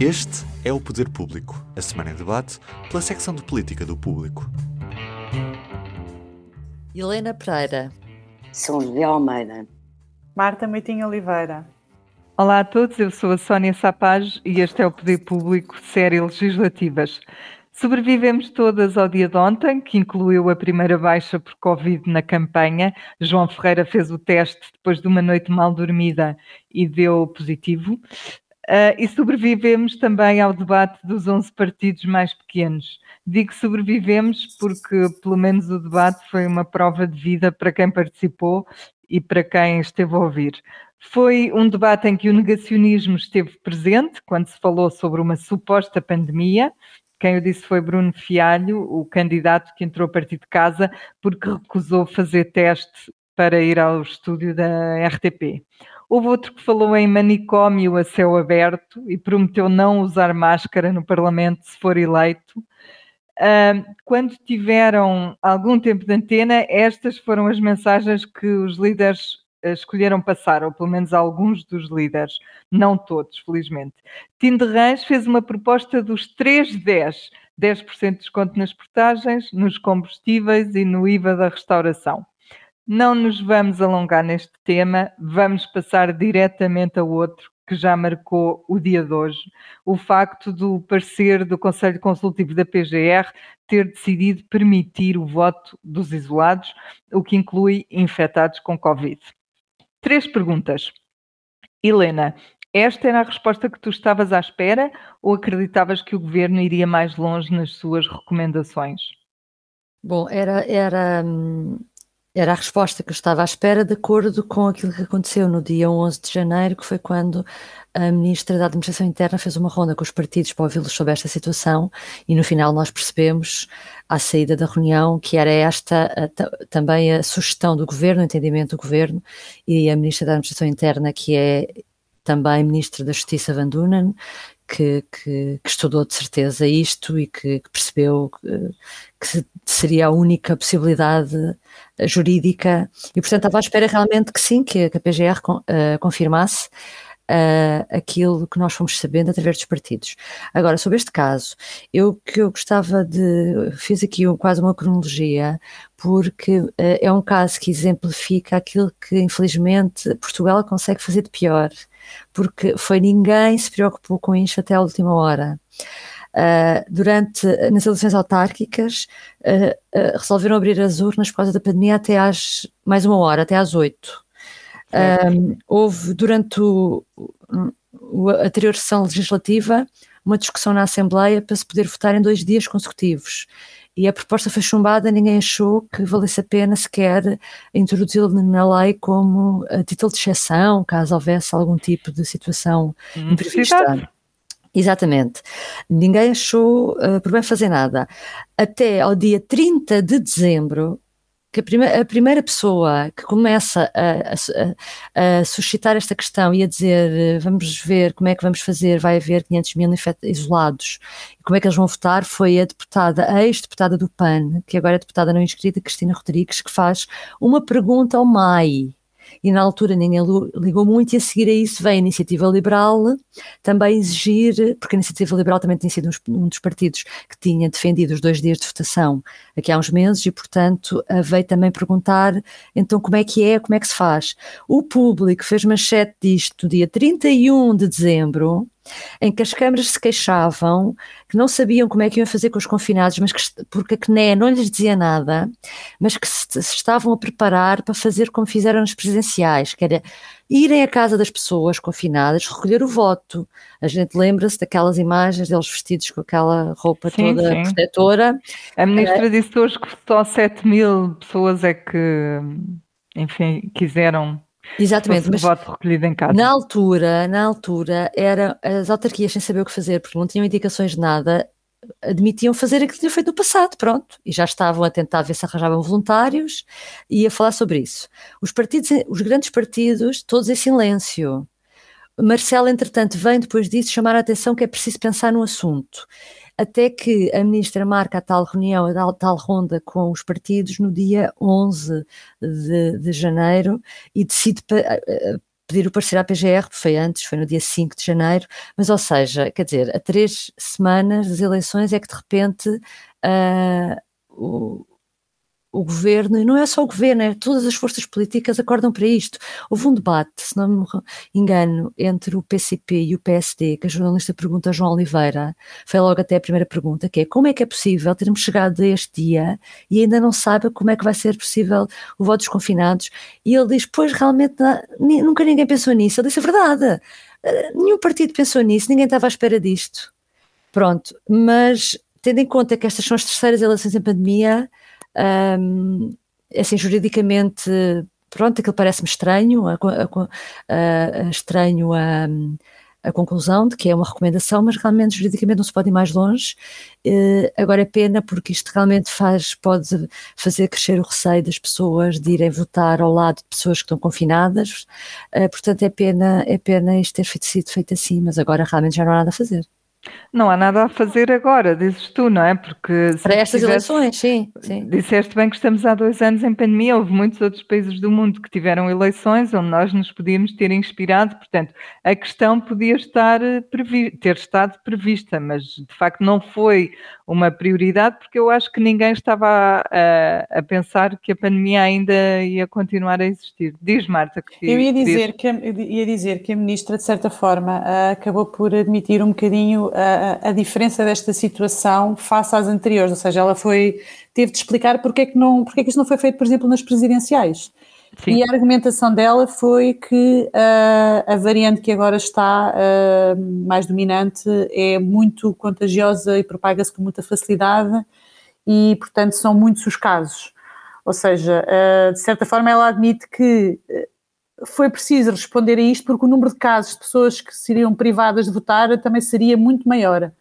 Este é o Poder Público, a semana em debate pela secção de política do Público. Helena Pereira. São José Almeida. Marta Moitinho Oliveira. Olá a todos, eu sou a Sónia Sapaz e este é o Poder Público Série Legislativas. Sobrevivemos todas ao dia de ontem, que incluiu a primeira baixa por Covid na campanha. João Ferreira fez o teste depois de uma noite mal dormida e deu positivo. Uh, e sobrevivemos também ao debate dos 11 partidos mais pequenos. Digo sobrevivemos porque, pelo menos, o debate foi uma prova de vida para quem participou e para quem esteve a ouvir. Foi um debate em que o negacionismo esteve presente, quando se falou sobre uma suposta pandemia. Quem o disse foi Bruno Fialho, o candidato que entrou a partir de casa porque recusou fazer teste para ir ao estúdio da RTP. Houve outro que falou em manicômio a céu aberto e prometeu não usar máscara no Parlamento se for eleito. quando tiveram algum tempo de antena, estas foram as mensagens que os líderes eh, escolheram passar, ou pelo menos alguns dos líderes, não todos, felizmente. Tim de Rãs fez uma proposta dos 3-10, 10% de desconto nas portagens, nos combustíveis e no IVA da restauração. Não nos vamos alongar neste tema, vamos passar diretamente a outro que já marcou o dia de hoje. O facto do parecer do Conselho Consultivo da PGR ter decidido permitir o voto dos isolados, o que inclui infectados com Covid. Três perguntas. Helena, esta era a resposta que tu estavas à espera ou acreditavas que o governo iria mais longe nas suas recomendações? Bom, era, era hum, era a resposta que eu estava à espera, de acordo com aquilo que aconteceu no dia 11 de janeiro, que foi quando a Ministra da Administração Interna fez uma ronda com os partidos para ouvi-los sobre esta situação e no final nós percebemos, à saída da reunião, que era esta a, também a sugestão do Governo, o entendimento do Governo e a Ministra da Administração Interna, que é também Ministra da Justiça Van Dunen, que, que, que, estudou de certeza isto e que, que percebeu que, seria a única possibilidade jurídica. E, portanto, estava à espera realmente que sim, que, a PGR uh, confirmasse uh, aquilo que nós fomos sabendo através dos partidos. Agora, sobre este caso, eu que eu gostava de. fiz aqui um, quase uma cronologia, porque uh, é um caso que exemplifica aquilo que, infelizmente, Portugal consegue fazer de pior porque foi ninguém se preocupou com isto até a última hora. Uh, durante, nas eleições autárquicas, uh, uh, resolveram abrir as urnas por causa da pandemia até às, mais uma hora, até às oito. Houve, durante o, o, a anterior sessão legislativa, uma discussão na Assembleia para se poder votar em dois dias consecutivos e a proposta foi chumbada, ninguém achou que valesse a pena sequer introduzi-la na lei como título de exceção, caso houvesse algum tipo de situação hum, imprevista. Exatamente. Ninguém achou uh, por bem fazer nada. Até ao dia 30 de dezembro, que a, a primeira pessoa que começa a, a, a, suscitar esta questão e a dizer vamos ver como é que vamos fazer, vai haver 500 mil isolados, e como é que eles vão votar, foi a deputada, a ex-deputada do PAN, que agora é deputada não inscrita, Cristina Rodrigues, que faz uma pergunta ao MAI, e na altura ninguém ligou muito, e a seguir a isso vem a Iniciativa Liberal também exigir, porque a Iniciativa Liberal também tinha sido um dos partidos que tinha defendido os dois dias de votação aqui há uns meses, e portanto veio também perguntar então como é que é, como é que se faz. O público fez manchete disto no dia 31 de dezembro, em que as câmaras se queixavam que não sabiam como é que iam fazer com os confinados, mas que, porque a CNE não lhes dizia nada, mas que se, se estavam a preparar para fazer como fizeram nos presidenciais, que era irem à casa das pessoas confinadas, recolher o voto. A gente lembra-se daquelas imagens deles vestidos com aquela roupa sim, toda sim. protetora. A ministra é, disse hoje que só 7 mil pessoas é que, enfim, quiseram Exatamente, mas voto recolhido em casa. na altura, na altura, era as autarquias sem saber o que fazer, porque não tinham indicações de nada, admitiam fazer aquilo que tinham feito no passado, pronto, e já estavam a tentar ver se arranjavam voluntários e a falar sobre isso. Os partidos, os grandes partidos, todos em silêncio. Marcelo, entretanto, vem depois disso chamar a atenção que é preciso pensar no assunto até que a ministra marca a tal reunião, a tal ronda com os partidos no dia 11 de, de janeiro e decide pedir o parecer à PGR, foi antes, foi no dia 5 de janeiro, mas ou seja, quer dizer, a três semanas das eleições é que de repente uh, o, o governo, e não é só o governo, é todas as forças políticas acordam para isto. Houve um debate, se não me engano, entre o PCP e o PSD, que a jornalista pergunta a João Oliveira, foi logo até a primeira pergunta, que é como é que é possível termos chegado a este dia e ainda não sabe como é que vai ser possível o voto dos confinados? E ele diz, pois realmente nunca ninguém pensou nisso. Ele disse, é verdade, eh, nenhum partido pensou nisso, ninguém estava à espera disto. Pronto, mas tendo em conta que estas são as terceiras eleições em pandemia, um, assim, juridicamente, pronto, aquilo parece-me estranho, a, a, a, estranho a, a conclusão de que é uma recomendação, mas realmente juridicamente não se pode ir mais longe. Uh, agora é pena porque isto realmente faz, pode fazer crescer o receio das pessoas de irem votar ao lado de pessoas que estão confinadas. Uh, portanto, é pena, é pena isto ter sido feito assim, mas agora realmente já não há nada a fazer. Não há nada a fazer agora, dizes tu, não é? Porque para estas tivesse, eleições, sim, sim. Disseste bem que estamos há dois anos em pandemia, houve muitos outros países do mundo que tiveram eleições onde nós nos podíamos ter inspirado, portanto, a questão podia estar eh, ter estado prevista, mas de facto não foi uma prioridade porque eu acho que ninguém estava a, a pensar que a pandemia ainda ia continuar a existir. Diz, Marta, que eu ia dizer que, ia dizer que a ministra, de certa forma, acabou por admitir um bocadinho a, a, diferença desta situação face às anteriores, ou seja, ela foi, teve de explicar porque é que, não, porque é que isto não foi feito, por exemplo, nas presidenciais. Sim. E a argumentação dela foi que uh, a variante que agora está uh, mais dominante é muito contagiosa e propaga-se com muita facilidade e, portanto, são muitos os casos. Ou seja, uh, de certa forma, ela admite que foi preciso responder a isto porque o número de casos de pessoas que seriam privadas de votar também seria muito maior.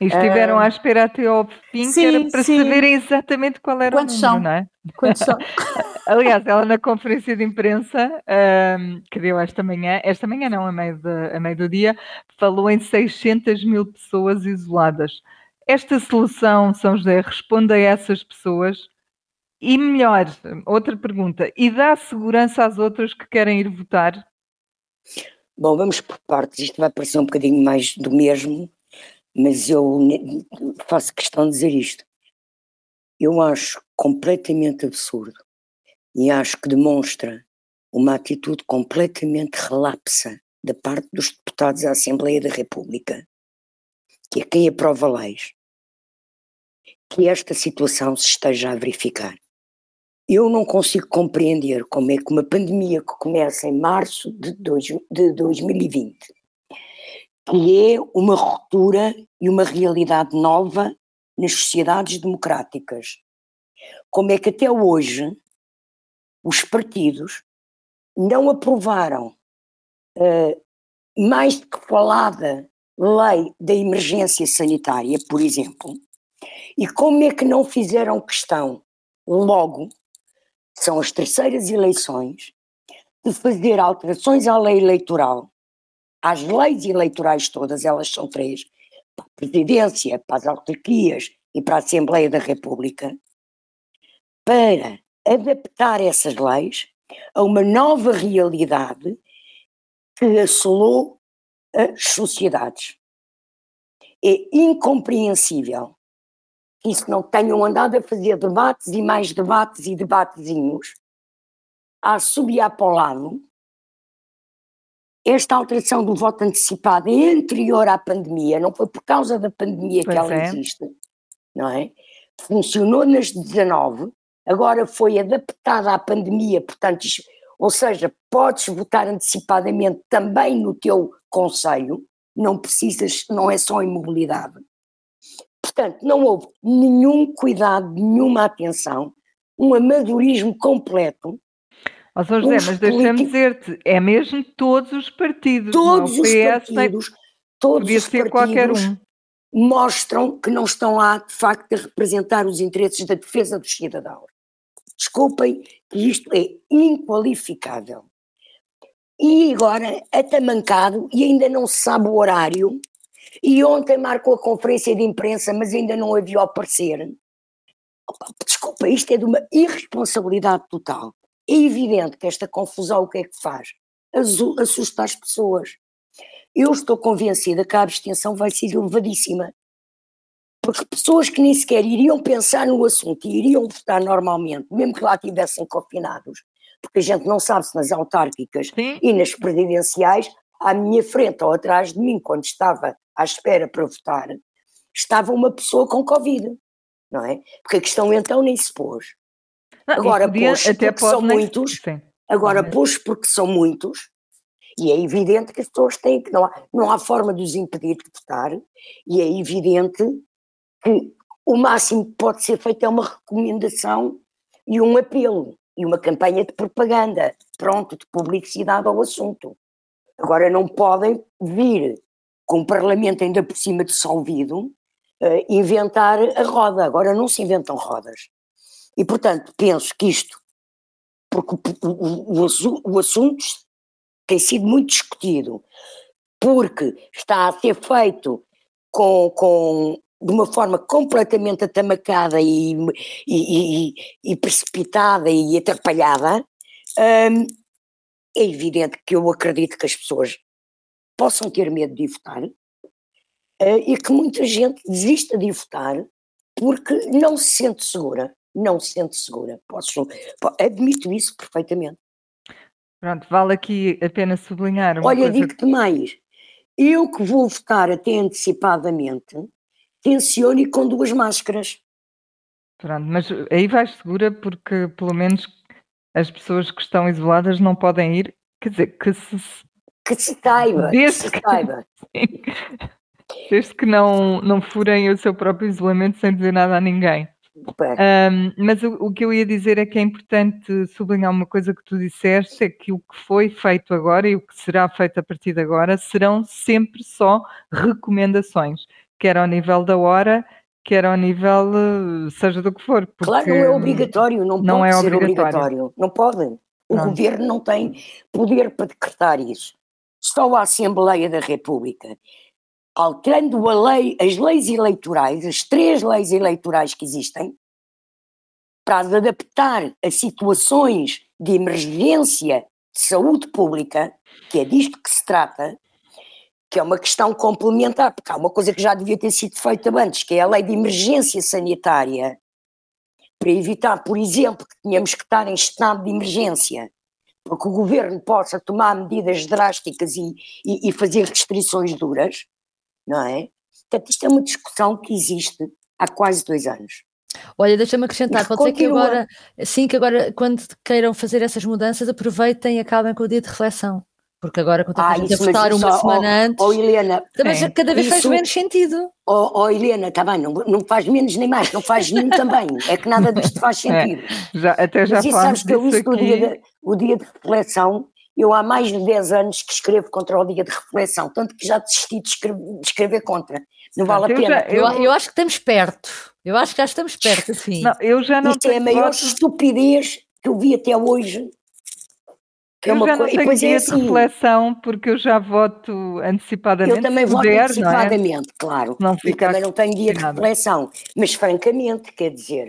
E estiveram uh, à espera até ao fim, sim, que era para sim. saberem exatamente qual era Quantos o número, são? não é? Quantos são? Aliás, ela na conferência de imprensa um, que deu esta manhã, esta manhã não, a meio, de, a meio do dia, falou em 600 mil pessoas isoladas. Esta solução, São José, responde a essas pessoas e melhor, outra pergunta, e dá segurança às outras que querem ir votar? Bom, vamos por partes, isto vai parecer um bocadinho mais do mesmo, mas eu faço questão de dizer isto. Eu acho completamente absurdo e acho que demonstra uma atitude completamente relapsa da parte dos deputados da Assembleia da República, que é quem aprova leis, que esta situação se esteja a verificar. Eu não consigo compreender como é que uma pandemia que começa em março de, dois, de 2020, que é uma ruptura e uma realidade nova nas sociedades democráticas, como é que até hoje os partidos não aprovaram uh, mais do que falada lei da emergência sanitária, por exemplo, e como é que não fizeram questão logo são as terceiras eleições, de fazer alterações à lei eleitoral, às leis eleitorais todas, elas são três, para a presidência, para as autarquias e para a Assembleia da República, para adaptar essas leis a uma nova realidade que assolou as sociedades. É incompreensível isso não tenham andado a fazer debates e mais debates e debatezinhos, a subiar para o lado, esta alteração do voto antecipado é anterior à pandemia, não foi por causa da pandemia pois que ela é. existe, não é? Funcionou nas 19, agora foi adaptada à pandemia, portanto, ou seja, podes votar antecipadamente também no teu conselho, não precisas, não é só imobilidade. Portanto, não houve nenhum cuidado, nenhuma atenção, um amadorismo completo. Ó oh, São José, mas deixa-me dizer-te, é mesmo todos os partidos. Todos os partidos, todos podia os ser qualquer um. mostram que não estão lá, de facto, a representar os interesses da defesa dos cidadãos. Desculpem que isto é inqualificável. E agora, atamancado, e ainda não se sabe o horário, e ontem marcou a conferência de imprensa, mas ainda não havia ao parecer. Desculpa, isto é de uma irresponsabilidade total. É evidente que esta confusão o que é que faz? assusta as pessoas. Eu estou convencida que a abstenção vai ser elevadíssima. Porque pessoas que nem sequer iriam pensar no assunto e iriam votar normalmente, mesmo que lá estivessem confinados, porque a gente não sabe se nas autárquicas Sim. e nas presidenciais, à minha frente ou atrás de mim, quando estava à espera para votar, estava uma pessoa com Covid, não é? Porque a questão então nem se pôs. Não, agora pôs porque são muitos, sim. agora pôs porque são muitos, e é evidente que as pessoas têm que, não há, não há forma de os impedir de votar, e é evidente que o máximo que pode ser feito é uma recomendação e um apelo, e uma campanha de propaganda, pronto, de publicidade ao assunto. Agora não podem vir com o Parlamento ainda por cima dissolvido, uh, inventar a roda. Agora não se inventam rodas. E, portanto, penso que isto, porque o, o, o, o assunto tem sido muito discutido, porque está a ser feito com, com de uma forma completamente atamacada e, e, e, e precipitada e atrapalhada, hum, é evidente que eu acredito que as pessoas possam ter medo de votar uh, e que muita gente desista de votar porque não se sente segura, não se sente segura. Posso, admito isso perfeitamente. Pronto, vale aqui apenas sublinhar uma Olha, digo-te mais, eu que vou votar até antecipadamente, tenciono e com duas máscaras. Pronto, mas aí vais segura porque pelo menos as pessoas que estão isoladas não podem ir, quer dizer, que se que se saiba, desde que se saiba. desde que não, não furem o seu próprio isolamento sem dizer nada a ninguém. Um, mas o, o, que eu ia dizer é que é importante sublinhar uma coisa que tu disseste, é que o que foi feito agora e o que será feito a partir de agora serão sempre só recomendações, quer ao nível da hora, quer ao nível eh, seja do que for. Claro, não é obrigatório, não, não pode é ser obrigatório. obrigatório. Não pode. O governo não tem poder para decretar isso só a Assembleia da República, alterando lei, as leis eleitorais, as três leis eleitorais que existem, para as adaptar a situações de emergência de saúde pública, que é disto que se trata, que é uma questão complementar, porque há uma coisa que já devia ter sido feita antes, que é a lei de emergência sanitária, para evitar, por exemplo, que tínhamos que estar em estado de emergência porque o governo possa tomar medidas drásticas e, e, e fazer restrições duras, não é? Portanto, isto é uma discussão que existe há quase dois anos. Olha, deixa-me acrescentar, pode continua. ser que agora, sim, que agora quando queiram fazer essas mudanças, aproveitem e acabem com o dia de reflexão. Porque agora, quando ah, a votar uma só, semana oh, antes, oh, Helena, também é. cada vez isso, faz menos sentido. Oh, oh Helena, está bem, não, não faz menos nem mais, não faz nenhum também. É que nada disto faz é, sentido. É, já, até já Mas isso, sabes que eu isso aqui... dia, de, o dia de reflexão, eu há mais de 10 anos que escrevo contra o dia de reflexão, tanto que já desisti de escrever, de escrever contra. Não vale a pena. Já, eu, eu, acho que estamos perto. Eu acho que já estamos perto, sim. Não, eu já não Isto é a maior estupidez que eu vi até hoje é eu já não tenho dia é assim, de reflexão porque eu já voto antecipadamente. Eu também voto puder, antecipadamente, é? claro. Não eu também não tenho dia de reflexão, mas francamente, quer dizer,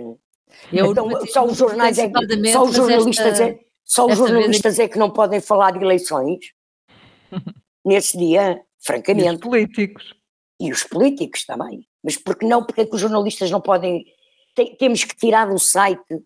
eu então, só os jornais é, só os jornalistas esta, é, só os jornalistas é que não podem falar de eleições nesse dia, francamente. E os políticos. E os políticos também. Mas porque não? Porque é que os jornalistas não podem. Tem, temos que tirar do site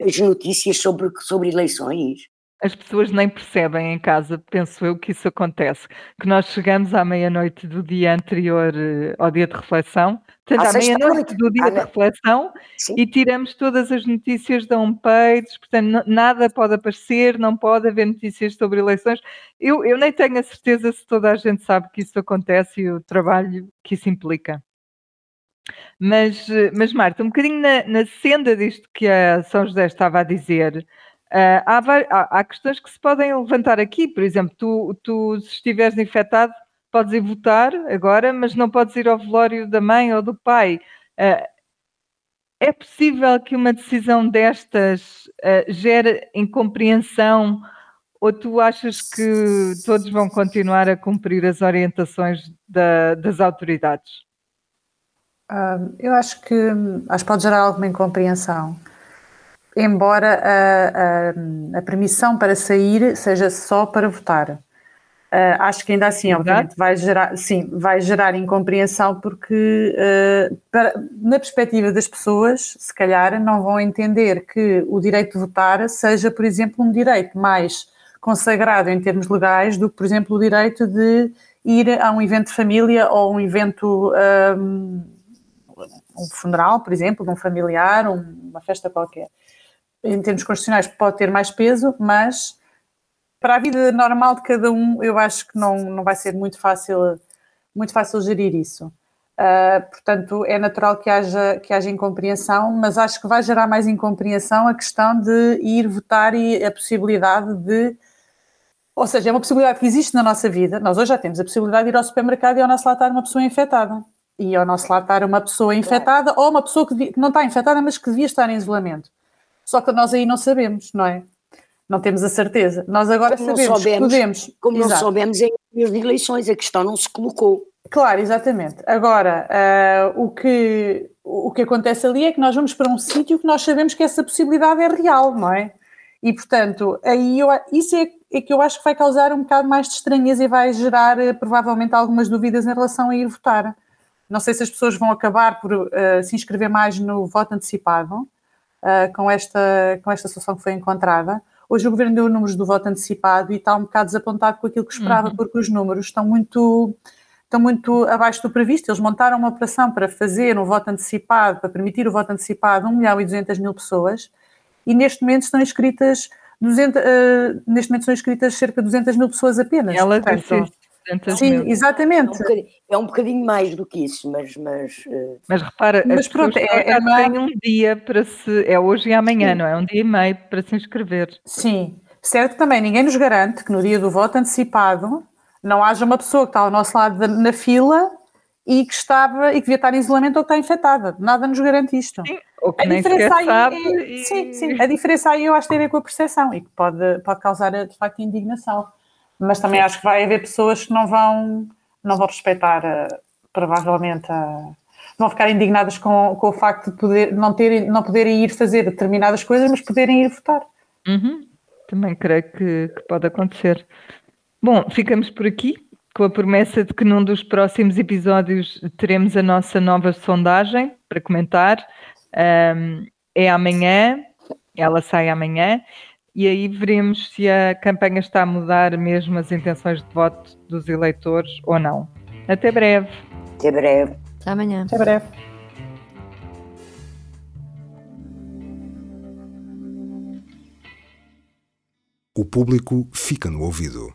as notícias sobre, sobre eleições as pessoas nem percebem em casa, penso eu, que isso acontece. Que nós chegamos à meia-noite do dia anterior uh, ao dia de reflexão, portanto, à, meia-noite do dia de reflexão, Sim. e tiramos todas as notícias da homepage, portanto, nada pode aparecer, não pode haver notícias sobre eleições. Eu, eu nem tenho a certeza se toda a gente sabe que isso acontece e o trabalho que isso implica. Mas, eh, mas Marta, um bocadinho na, na senda disto que a São José estava a dizer, Uh, há, há, há, questões que se podem levantar aqui, por exemplo, tu, tu se estiveres infectado, podes ir votar agora, mas não podes ir ao velório da mãe ou do pai. Uh, é possível que uma decisão destas uh, gere incompreensão ou tu achas que todos vão continuar a cumprir as orientações da, das autoridades? eu acho que, acho que pode gerar alguma incompreensão embora a, a, a permissão para sair seja só para votar. Uh, acho que ainda assim, obviamente, vai gerar, sim, vai gerar incompreensão porque, uh, para, na perspectiva das pessoas, se calhar não vão entender que o direito de votar seja, por exemplo, um direito mais consagrado em termos legais do que, por exemplo, o direito de ir a um evento de família ou um evento, um, um funeral, por exemplo, de um familiar, uma festa qualquer. Em termos constitucionais pode ter mais peso, mas para a vida normal de cada um, eu acho que não, não vai ser muito fácil, muito fácil gerir isso. Uh, portanto, é natural que haja, que haja incompreensão, mas acho que vai gerar mais incompreensão a questão de ir votar e a possibilidade de. Ou seja, é uma possibilidade que existe na nossa vida. Nós hoje já temos a possibilidade de ir ao supermercado e ao nosso lado estar uma pessoa infectada. E ao nosso lado estar uma pessoa infectada ou uma pessoa que, devia, que não está infectada, mas que devia estar em isolamento. Só que nós aí não sabemos, não é? Não temos a certeza. Nós agora como sabemos soubemos, que podemos. Como Exato. não soubemos em as eleições, a questão não se colocou. Claro, exatamente. Agora, uh, o, que, o que acontece ali é que nós vamos para um sítio que nós sabemos que essa possibilidade é real, não é? E, portanto, aí eu, isso é, é, que eu acho que vai causar um bocado mais de estranheza e vai gerar uh, provavelmente algumas dúvidas em relação a ir votar. Não sei se as pessoas vão acabar por uh, se inscrever mais no voto antecipado com, esta, com esta solução que foi encontrada Hoje o governo deu números do voto antecipado e está um bocado desapontado com aquilo que esperava, uhum. porque os números estão muito, estão muito abaixo do previsto. Eles montaram uma operação para fazer um voto antecipado, para permitir o voto antecipado a 1 milhão e 200 mil pessoas e neste momento estão inscritas 200, uh, neste momento são inscritas cerca de 200 mil pessoas apenas. Ela Portanto, Sim, mil. exatamente. É um, é um, bocadinho mais do que isso, mas. Mas, uh... mas repara, mas pronto, é, é, é tem um dia para se. É hoje e amanhã, Sim. não é? Um dia e meio para se inscrever. Sim, certo também. Ninguém nos garante que no dia do voto antecipado não haja uma pessoa que está ao nosso lado na fila e que estava e que devia estar em isolamento ou que está infectada. Nada nos garante isto. Sim, ou que a nem diferença aí sabe é, e... sim, sim. A diferença aí eu acho que tem a ver com a percepção e que pode, pode causar de facto indignação mas também acho que vai haver pessoas que não vão, não vão respeitar, uh, provavelmente, uh, vão ficar indignadas com, com o facto de poder, não, terem, não poderem ir fazer determinadas coisas, mas poderem ir votar. Uhum. Também creio que, que pode acontecer. Bom, ficamos por aqui com a promessa de que num dos próximos episódios teremos a nossa nova sondagem para comentar. Um, é amanhã, ela sai amanhã e aí veremos se a campanha está a mudar mesmo as intenções de voto dos eleitores ou não. Até breve. Até breve. Até amanhã. Até breve. O público fica no ouvido.